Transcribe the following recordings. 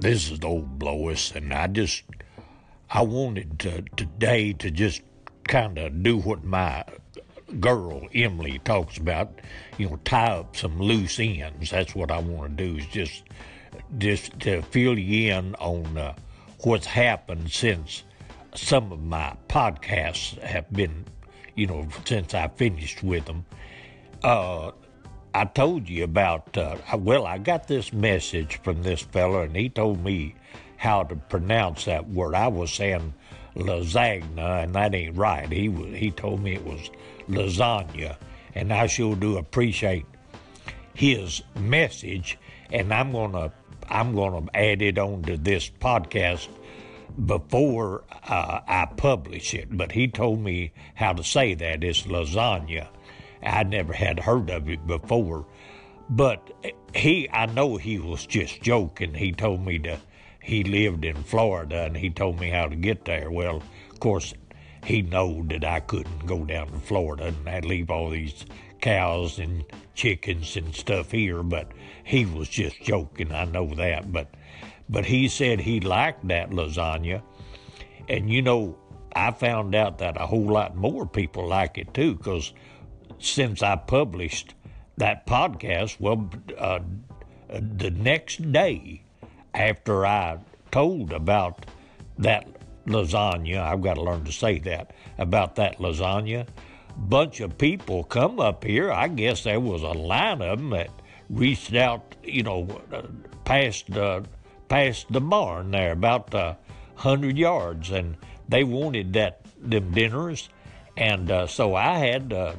This is old Blois, and I just I wanted to, today to just kind of do what my girl Emily talks about. You know, tie up some loose ends. That's what I want to do. Is just just to fill you in on uh, what's happened since some of my podcasts have been, you know, since I finished with them. Uh, I told you about, uh, well, I got this message from this fella, and he told me how to pronounce that word. I was saying lasagna, and that ain't right. He was, he told me it was lasagna, and I sure do appreciate his message. And I'm gonna I'm gonna add it on to this podcast before uh, I publish it. But he told me how to say that. It's lasagna. I never had heard of it before. But he, I know he was just joking. He told me to, he lived in Florida and he told me how to get there. Well, of course, he knowed that I couldn't go down to Florida and I'd leave all these cows and chickens and stuff here, but he was just joking. I know that. But, but he said he liked that lasagna. And you know, I found out that a whole lot more people like it too, because since I published that podcast, well, uh, the next day after I told about that lasagna, I've got to learn to say that, about that lasagna, bunch of people come up here. I guess there was a line of them that reached out, you know, past uh, past the barn there, about uh, hundred yards, and they wanted that them dinners, and uh, so I had uh,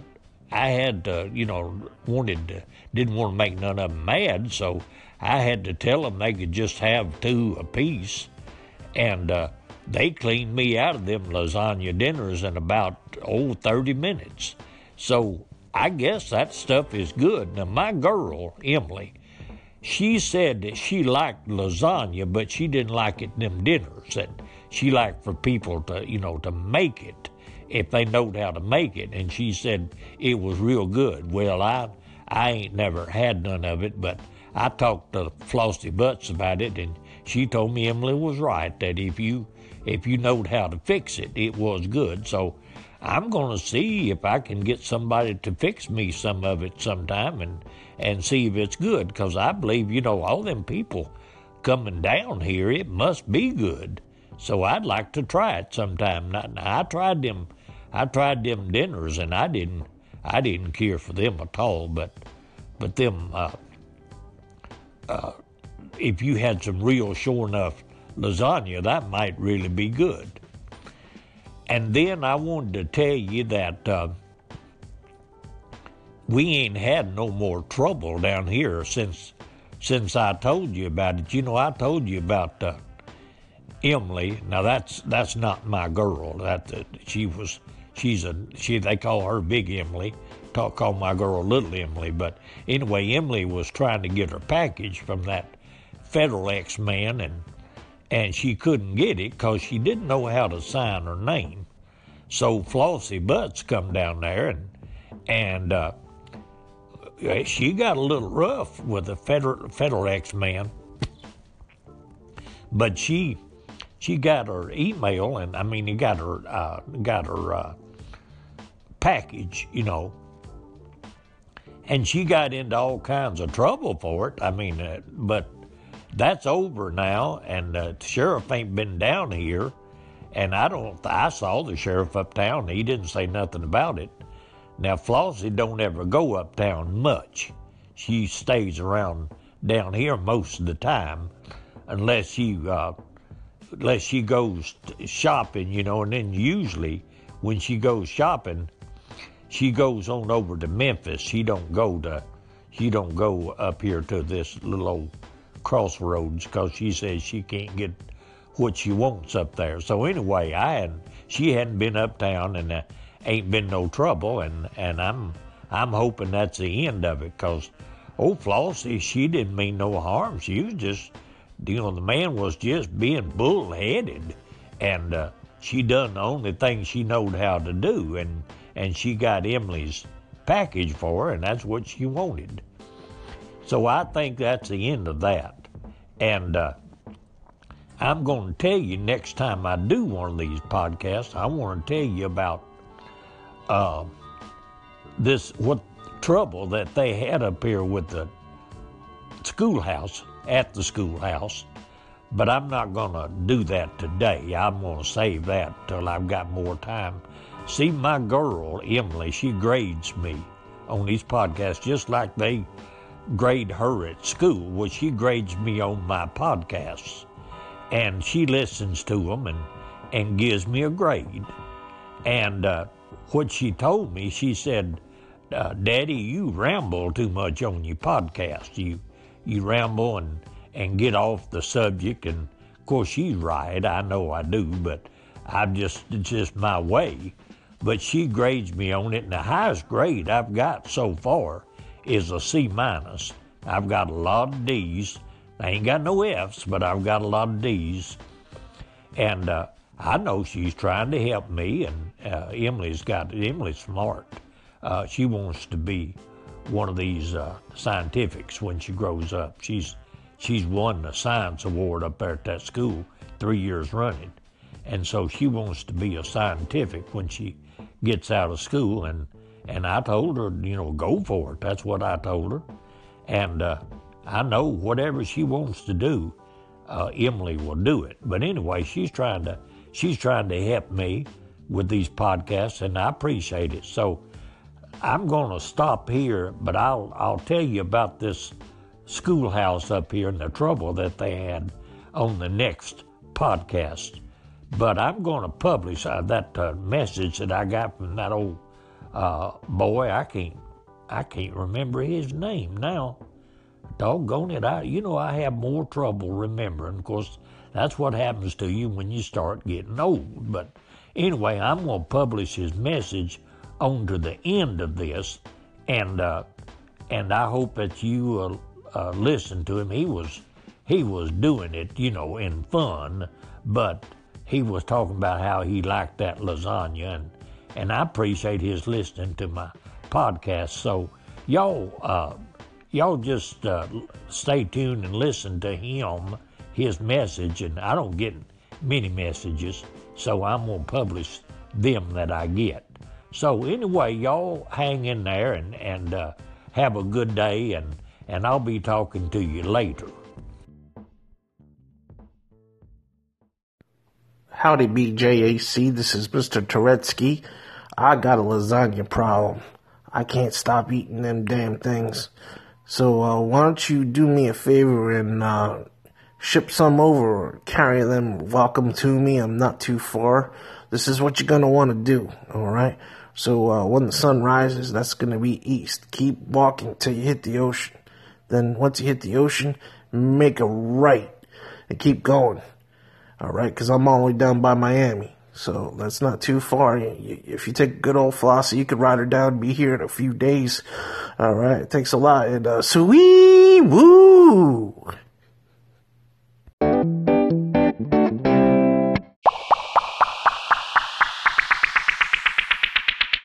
I had to, you know, wanted to, didn't want to make none of them mad, so I had to tell them they could just have two apiece, and uh, they cleaned me out of them lasagna dinners in about oh 30 minutes. So I guess that stuff is good. Now my girl Emily, she said that she liked lasagna, but she didn't like it them dinners. That she liked for people to, you know, to make it if they knowed how to make it. And she said it was real good. Well, I I ain't never had none of it, but I talked to Flossie Butts about it, and she told me Emily was right that if you if you knowed how to fix it, it was good. So I'm going to see if I can get somebody to fix me some of it sometime and and see if it's good because I believe you know all them people coming down here it must be good. So I'd like to try it sometime. Now, I tried them I tried them dinners and I didn't I didn't care for them at all. But but them uh, uh, if you had some real sure enough lasagna, that might really be good. And then I wanted to tell you that uh, we ain't had no more trouble down here since since I told you about it. You know, I told you about uh, Emily. Now that's that's not my girl. That uh, she was she's a she they call her Big Emily. Talk call my girl Little Emily. But anyway, Emily was trying to get her package from that FedEx man, and and she couldn't get it because she didn't know how to sign her name. So Flossie Butts come down there and and uh, she got a little rough with the Federal FedEx man, but she she got her email and I mean he got her uh, got her uh, package, you know. And she got into all kinds of trouble for it. I mean, uh, but that's over now, and uh, the sheriff ain't been down here. And I don't, I saw the sheriff uptown. He didn't say nothing about it. Now, Flossie don't ever go uptown much. She stays around down here most of the time, unless she, uh, unless she goes shopping, you know. And then usually, when she goes shopping, she goes on over to Memphis. She don't go to, she don't go up here to this little old crossroads because she says she can't get what she wants up there. So anyway, I hadn't, she hadn't been uptown and uh, ain't been no trouble, and and I'm I'm hoping that's the end of it because old Flossie she didn't mean no harm. She was just you know the man was just being bullheaded, and uh, she done the only thing she knowed how to do, and and she got Emily's package for her, and that's what she wanted. So I think that's the end of that. And uh, I'm going to tell you next time I do one of these podcasts, I want to tell you about uh, this what trouble that they had up here with the schoolhouse at the schoolhouse. But I'm not going to do that today. I'm going to save that till I've got more time. See, my girl, Emily, she grades me on these podcasts just like they grade her at school. Well, she grades me on my podcasts and she listens to them and, and gives me a grade. And uh, what she told me, she said, uh, Daddy, you ramble too much on your podcast. You you ramble and, and get off the subject. And of course, she's right. I know I do, but I'm just, it's just my way. But she grades me on it, and the highest grade I've got so far is a C minus. I've got a lot of D's I ain't got no F's, but I've got a lot of D's. And uh, I know she's trying to help me, and uh, Emily's got Emily's smart. Uh, she wants to be one of these uh, scientifics when she grows up. She's she's won a science award up there at that school three years running, and so she wants to be a scientific when she gets out of school. And and I told her, you know, go for it. That's what I told her, and uh, I know whatever she wants to do, uh, Emily will do it. But anyway, she's trying to she's trying to help me with these podcasts, and I appreciate it. So I'm going to stop here, but I'll I'll tell you about this schoolhouse up here and the trouble that they had on the next podcast. But I'm going to publish uh, that uh, message that I got from that old uh, boy. I can't I can't remember his name now doggone it, I you know I have more trouble remembering. Of course, that's what happens to you when you start getting old. But anyway, I'm going to publish his message onto the end of this, and uh, and I hope that you uh, uh, listen to him. He was he was doing it, you know, in fun, but he was talking about how he liked that lasagna, and and I appreciate his listening to my podcast. So y'all uh, y'all just uh, stay tuned and listen to him, his message. And I don't get many messages, so I'm going to publish them that I get. So anyway, y'all hang in there and, and uh, have a good day, and, and I'll be talking to you later. Howdy, BJAC. This is Mr. Turetsky. I got a lasagna problem. I can't stop eating them damn things. So uh, why don't you do me a favor and uh, ship some over or carry them? Welcome to me. I'm not too far. This is what you're gonna want to do. All right. So uh, when the sun rises, that's gonna be east. Keep walking till you hit the ocean. Then once you hit the ocean, make a right and keep going. All right, because I'm all the way down by Miami. So that's not too far. If you take good old Flossie, you could ride her down, and be here in a few days. All right, thanks a lot, and uh, sweet woo.